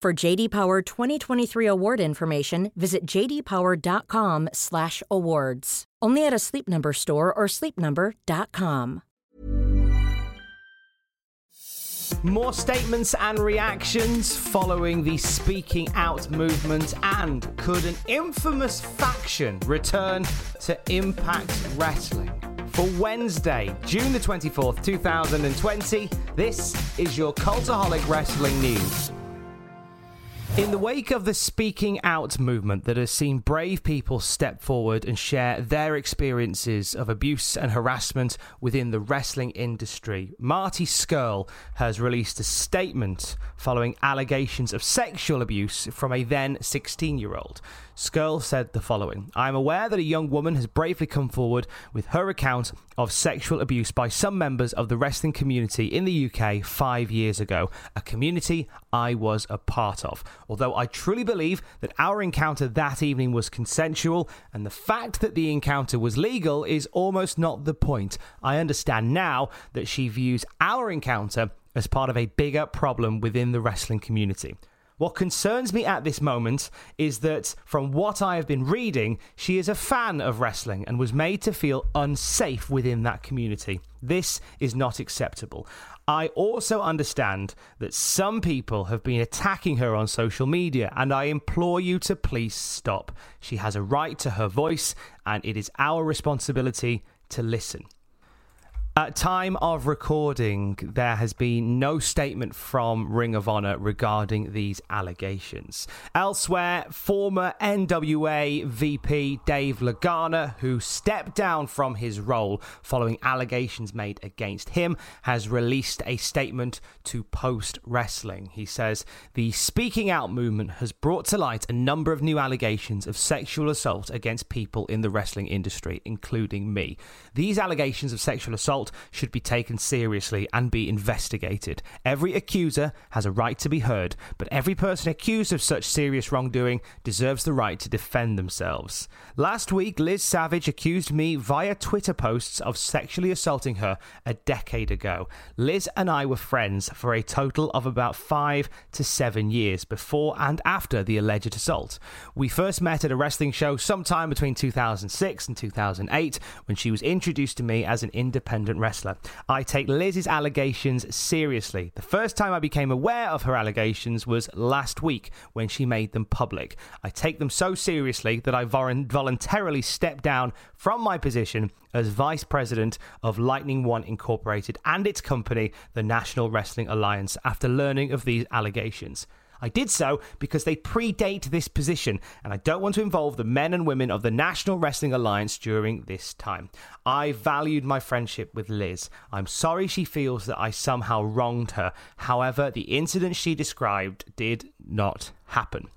For JD Power 2023 award information, visit jdpower.com/awards. Only at a Sleep Number store or sleepnumber.com. More statements and reactions following the speaking out movement, and could an infamous faction return to Impact Wrestling? For Wednesday, June the 24th, 2020, this is your Cultaholic Wrestling News. In the wake of the speaking out movement that has seen brave people step forward and share their experiences of abuse and harassment within the wrestling industry, Marty Scurll has released a statement following allegations of sexual abuse from a then 16 year old. Skrull said the following I am aware that a young woman has bravely come forward with her account of sexual abuse by some members of the wrestling community in the UK five years ago, a community I was a part of. Although I truly believe that our encounter that evening was consensual, and the fact that the encounter was legal is almost not the point. I understand now that she views our encounter as part of a bigger problem within the wrestling community. What concerns me at this moment is that, from what I have been reading, she is a fan of wrestling and was made to feel unsafe within that community. This is not acceptable. I also understand that some people have been attacking her on social media, and I implore you to please stop. She has a right to her voice, and it is our responsibility to listen. At time of recording, there has been no statement from Ring of Honor regarding these allegations. Elsewhere, former NWA VP Dave Lagana, who stepped down from his role following allegations made against him, has released a statement to Post Wrestling. He says the speaking out movement has brought to light a number of new allegations of sexual assault against people in the wrestling industry, including me. These allegations of sexual assault should be taken seriously and be investigated. Every accuser has a right to be heard, but every person accused of such serious wrongdoing deserves the right to defend themselves. Last week, Liz Savage accused me via Twitter posts of sexually assaulting her a decade ago. Liz and I were friends for a total of about five to seven years before and after the alleged assault. We first met at a wrestling show sometime between 2006 and 2008 when she was introduced to me as an independent wrestler. I take Liz's allegations seriously. The first time I became aware of her allegations was last week when she made them public. I take them so seriously that I vol- voluntarily stepped down from my position as vice president of Lightning One Incorporated and its company, the National Wrestling Alliance, after learning of these allegations. I did so because they predate this position, and I don't want to involve the men and women of the National Wrestling Alliance during this time. I valued my friendship with Liz. I'm sorry she feels that I somehow wronged her. However, the incident she described did not happen.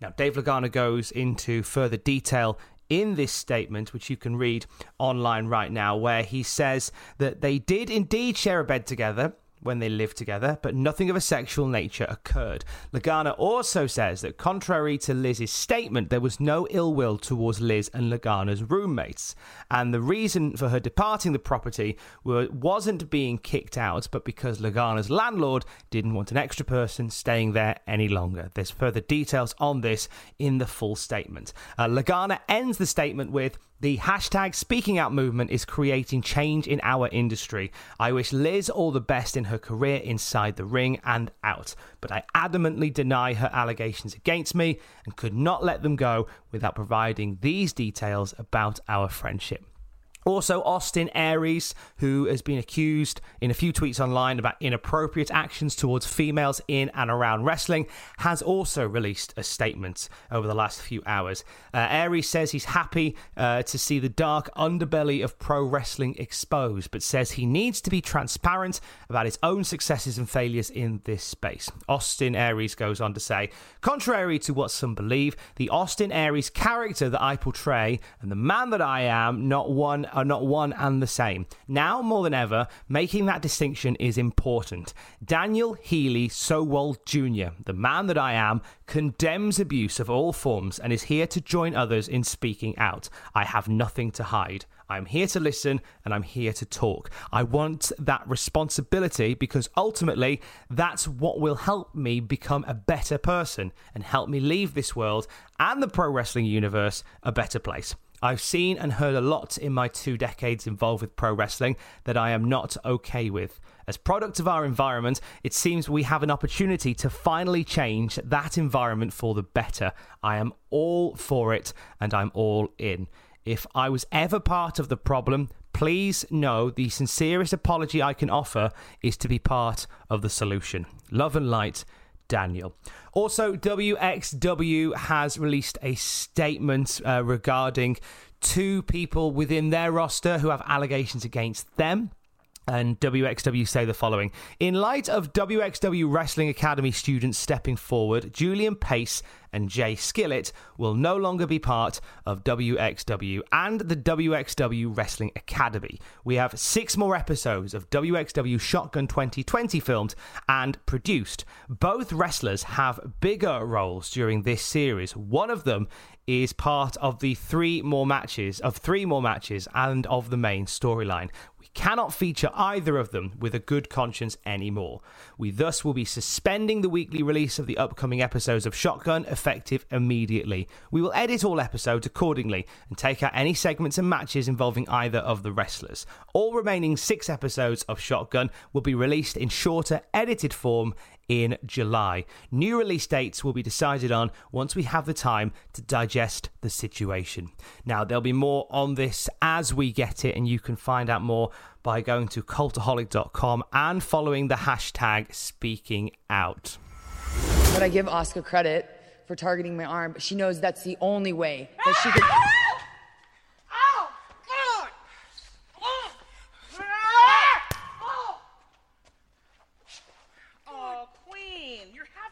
Now, Dave Lagana goes into further detail in this statement, which you can read online right now, where he says that they did indeed share a bed together when they lived together, but nothing of a sexual nature occurred. Lagana also says that, contrary to Liz's statement, there was no ill will towards Liz and Lagana's roommates. And the reason for her departing the property were, wasn't being kicked out, but because Lagana's landlord didn't want an extra person staying there any longer. There's further details on this in the full statement. Uh, Lagana ends the statement with, The hashtag speaking out movement is creating change in our industry. I wish Liz all the best in her career inside the ring and out, but I adamantly deny her allegations against me and could not let them go without providing these details about our friendship. Also, Austin Aries, who has been accused in a few tweets online about inappropriate actions towards females in and around wrestling, has also released a statement over the last few hours. Uh, Aries says he's happy uh, to see the dark underbelly of pro wrestling exposed, but says he needs to be transparent about his own successes and failures in this space. Austin Aries goes on to say, contrary to what some believe, the Austin Aries character that I portray and the man that I am, not one are not one and the same. Now more than ever, making that distinction is important. Daniel Healy Solwold Jr., the man that I am, condemns abuse of all forms and is here to join others in speaking out. I have nothing to hide. I'm here to listen and I'm here to talk. I want that responsibility because ultimately that's what will help me become a better person and help me leave this world and the pro wrestling universe a better place. I've seen and heard a lot in my two decades involved with pro wrestling that I am not okay with. As product of our environment, it seems we have an opportunity to finally change that environment for the better. I am all for it and I'm all in. If I was ever part of the problem, please know the sincerest apology I can offer is to be part of the solution. Love and light, Daniel. Also, WXW has released a statement uh, regarding two people within their roster who have allegations against them. And WXW say the following In light of WXW Wrestling Academy students stepping forward, Julian Pace and Jay Skillett will no longer be part of WXW and the WXW Wrestling Academy. We have six more episodes of WXW Shotgun 2020 filmed and produced. Both wrestlers have bigger roles during this series. One of them is part of the three more matches of three more matches and of the main storyline cannot feature either of them with a good conscience anymore. We thus will be suspending the weekly release of the upcoming episodes of Shotgun effective immediately. We will edit all episodes accordingly and take out any segments and matches involving either of the wrestlers. All remaining six episodes of Shotgun will be released in shorter, edited form in July. New release dates will be decided on once we have the time to digest the situation. Now, there'll be more on this as we get it, and you can find out more by going to cultaholic.com and following the hashtag speaking out. But I give Asuka credit for targeting my arm, but she knows that's the only way that she could.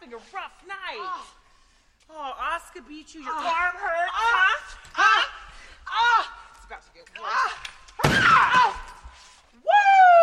having a rough night. Oh, beat you. Your oh. arm hurt. Oh. Ah. Huh? Ah. Huh? Oh. It's about to get worse. Woo!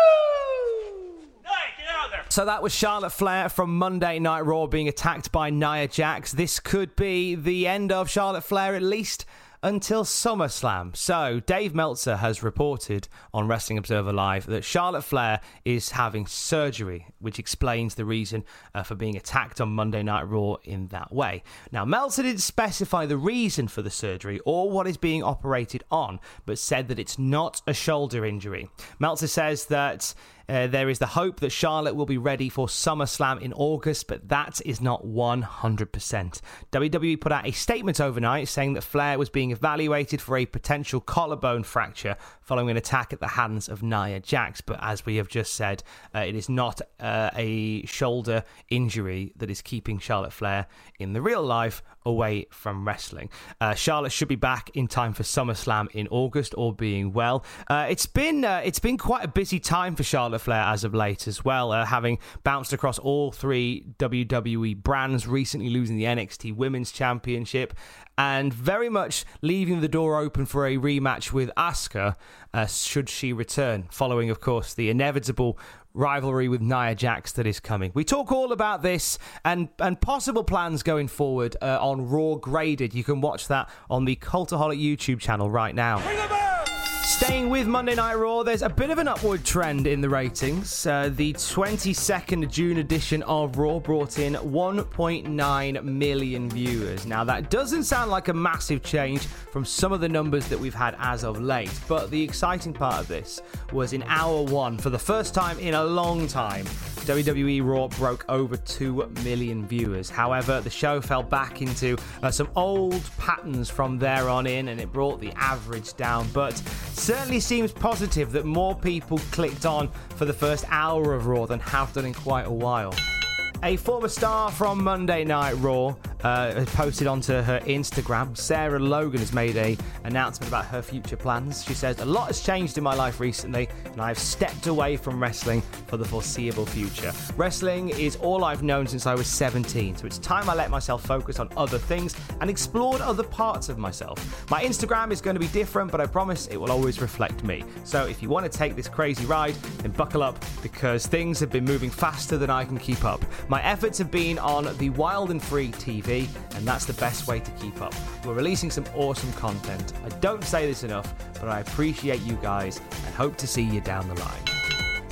So that was Charlotte Flair from Monday Night Raw being attacked by Nia Jax. This could be the end of Charlotte Flair, at least until SummerSlam. So, Dave Meltzer has reported on Wrestling Observer Live that Charlotte Flair is having surgery, which explains the reason uh, for being attacked on Monday Night Raw in that way. Now, Meltzer didn't specify the reason for the surgery or what is being operated on, but said that it's not a shoulder injury. Meltzer says that uh, there is the hope that Charlotte will be ready for SummerSlam in August, but that is not 100%. WWE put out a statement overnight saying that Flair was being evaluated for a potential collarbone fracture following an attack at the hands of Nia Jax. But as we have just said, uh, it is not uh, a shoulder injury that is keeping Charlotte Flair in the real life away from wrestling. Uh, Charlotte should be back in time for SummerSlam in August, all being well. Uh, it's been uh, it's been quite a busy time for Charlotte Flair as of late as well, uh, having bounced across all three WWE brands, recently losing the NXT Women's Championship, and very much leaving the door open for a rematch with Asuka uh, should she return, following, of course, the inevitable rivalry with Nia Jax that is coming. We talk all about this and and possible plans going forward uh, on Raw Graded. You can watch that on the Cultaholic YouTube channel right now. Staying with Monday Night Raw, there's a bit of an upward trend in the ratings. Uh, the 22nd June edition of Raw brought in 1.9 million viewers. Now, that doesn't sound like a massive change from some of the numbers that we've had as of late, but the exciting part of this was in hour one, for the first time in a long time, WWE Raw broke over 2 million viewers. However, the show fell back into uh, some old patterns from there on in and it brought the average down. But certainly seems positive that more people clicked on for the first hour of Raw than have done in quite a while. A former star from Monday Night Raw uh, posted onto her Instagram. Sarah Logan has made a announcement about her future plans. She says, "A lot has changed in my life recently, and I have stepped away from wrestling for the foreseeable future. Wrestling is all I've known since I was 17, so it's time I let myself focus on other things and explored other parts of myself. My Instagram is going to be different, but I promise it will always reflect me. So if you want to take this crazy ride, then buckle up because things have been moving faster than I can keep up. My efforts have been on the Wild and Free TV, and that's the best way to keep up. We're releasing some awesome content. I don't say this enough, but I appreciate you guys and hope to see you down the line.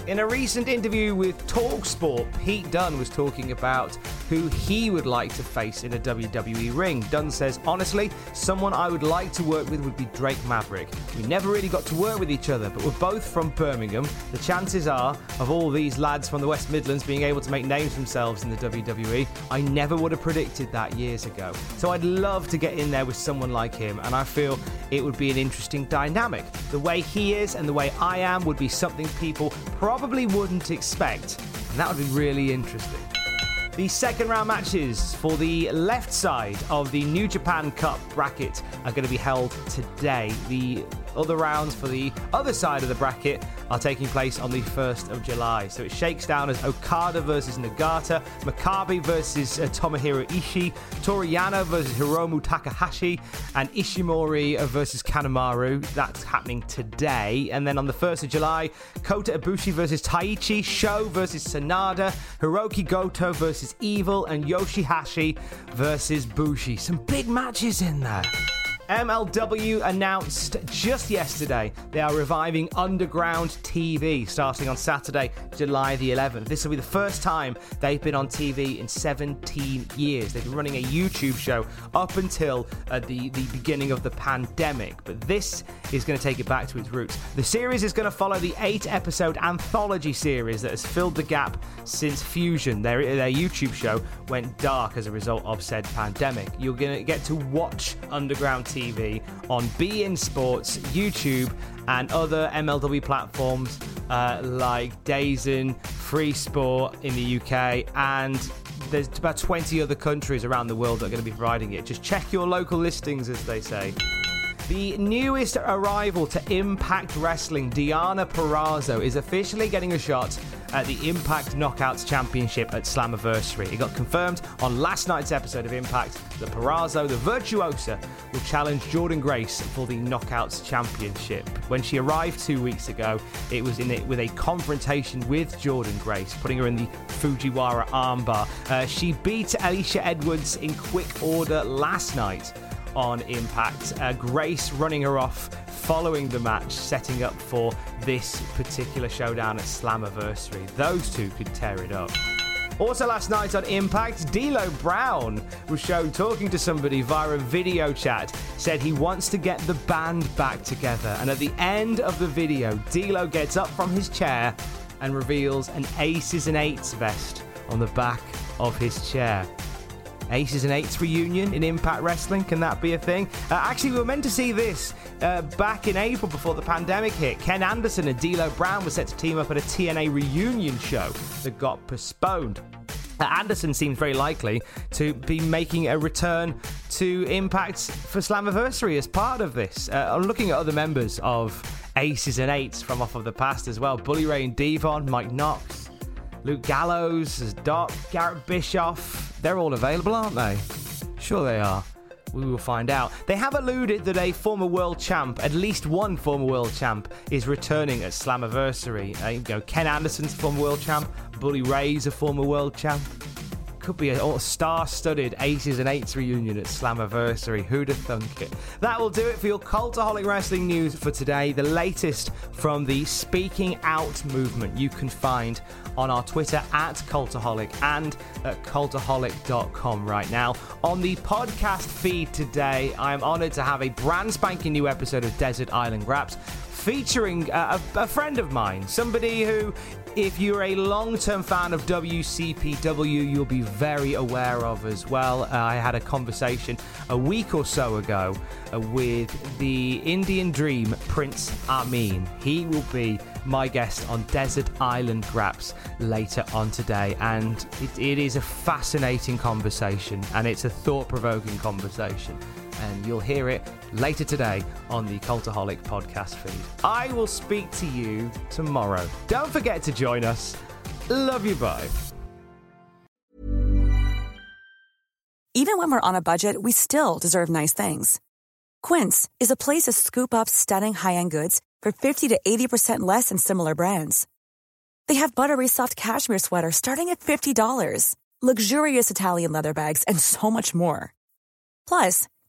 In a recent interview with Talksport, Pete Dunne was talking about who he would like to face in a WWE ring. Dunne says, honestly, someone I would like to work with would be Drake Maverick. We never really got to work with each other, but we're both from Birmingham. The chances are, of all these lads from the West Midlands being able to make names for themselves in the WWE, I never would have predicted that years ago. So I'd love to get in there with someone like him, and I feel it would be an interesting dynamic. The way he is and the way I am would be something people probably wouldn't expect, and that would be really interesting. The second round matches for the left side of the New Japan Cup bracket are going to be held today. The other rounds for the other side of the bracket are taking place on the 1st of July. So it shakes down as Okada versus Nagata, Makabe versus uh, Tomohiro Ishii, Toru Yano versus Hiromu Takahashi, and Ishimori versus Kanemaru. That's happening today. And then on the 1st of July, Kota Ibushi versus Taichi, Sho versus Sanada, Hiroki Goto versus Evil, and Yoshihashi versus Bushi. Some big matches in there. MLW announced just yesterday they are reviving Underground TV starting on Saturday, July the 11th. This will be the first time they've been on TV in 17 years. They've been running a YouTube show up until uh, the, the beginning of the pandemic, but this is going to take it back to its roots. The series is going to follow the eight episode anthology series that has filled the gap since Fusion, their, their YouTube show, went dark as a result of said pandemic. You're going to get to watch Underground TV on beIN Sports, YouTube, and other MLW platforms uh, like DAZN, Free Sport in the UK, and there's about 20 other countries around the world that are going to be providing it. Just check your local listings, as they say. The newest arrival to Impact Wrestling, Deonna Purrazzo, is officially getting a shot at the Impact Knockouts Championship at Slammiversary. It got confirmed on last night's episode of Impact that Purrazzo, the virtuosa, will challenge Jordynne Grace for the Knockouts Championship. When she arrived two weeks ago, it was in it with a confrontation with Jordynne Grace, putting her in the Fujiwara armbar. Uh, she beat Alicia Edwards in quick order last night on Impact. Uh, Grace running her off following the match, setting up for this particular showdown at Slammiversary. Those two could tear it up. Also, last night on Impact, D'Lo Brown was shown talking to somebody via a video chat. Said he wants to get the band back together, and at the end of the video, D'Lo gets up from his chair and reveals an Aces and Eights vest on the back of his chair. Aces and Eights reunion in Impact Wrestling. Can that be a thing? Uh, actually, we were meant to see this uh, back in April before the pandemic hit. Ken Anderson and D'Lo Brown were set to team up at a TNA reunion show that got postponed. Uh, Anderson seems very likely to be making a return to Impact for Slammiversary as part of this. Uh, I'm looking at other members of Aces and Eights from off of the past as well. Bully Ray and D-Von, Mike Knox, Luke Gallows, Doc, Garrett Bischoff. They're all available, aren't they? Sure they are. We will find out. They have alluded that a former world champ, at least one former world champ, is returning at Slammiversary. You know, Ken Anderson's former world champ, Bully Ray's a former world champ. Could be a star-studded aces and eights reunion at Slammiversary. Who'd have thunk it? That will do it for your Cultaholic Wrestling news for today. The latest from the Speaking Out movement you can find on our Twitter at Cultaholic and at cultaholic.com right now. On the podcast feed today, I am honoured to have a brand spanking new episode of Desert Island Graps featuring uh, a, a, friend of mine, somebody who, if you're a long term fan of WCPW, you'll be very aware of as well. Uh, I had a conversation a week or so ago uh, with the Indian Dream Prince Ameen. He will be my guest on Desert Island Graps later on today, and it, it is a fascinating conversation and it's a thought provoking conversation and you'll hear it later today on the Cultaholic podcast feed. I will speak to you tomorrow. Don't forget to join us. Love you, bye. Even when we're on a budget, we still deserve nice things. Quince is a place to scoop up stunning high end goods for 50 to 80% less than similar brands. They have buttery soft cashmere sweaters starting at $50, luxurious Italian leather bags, and so much more. Plus,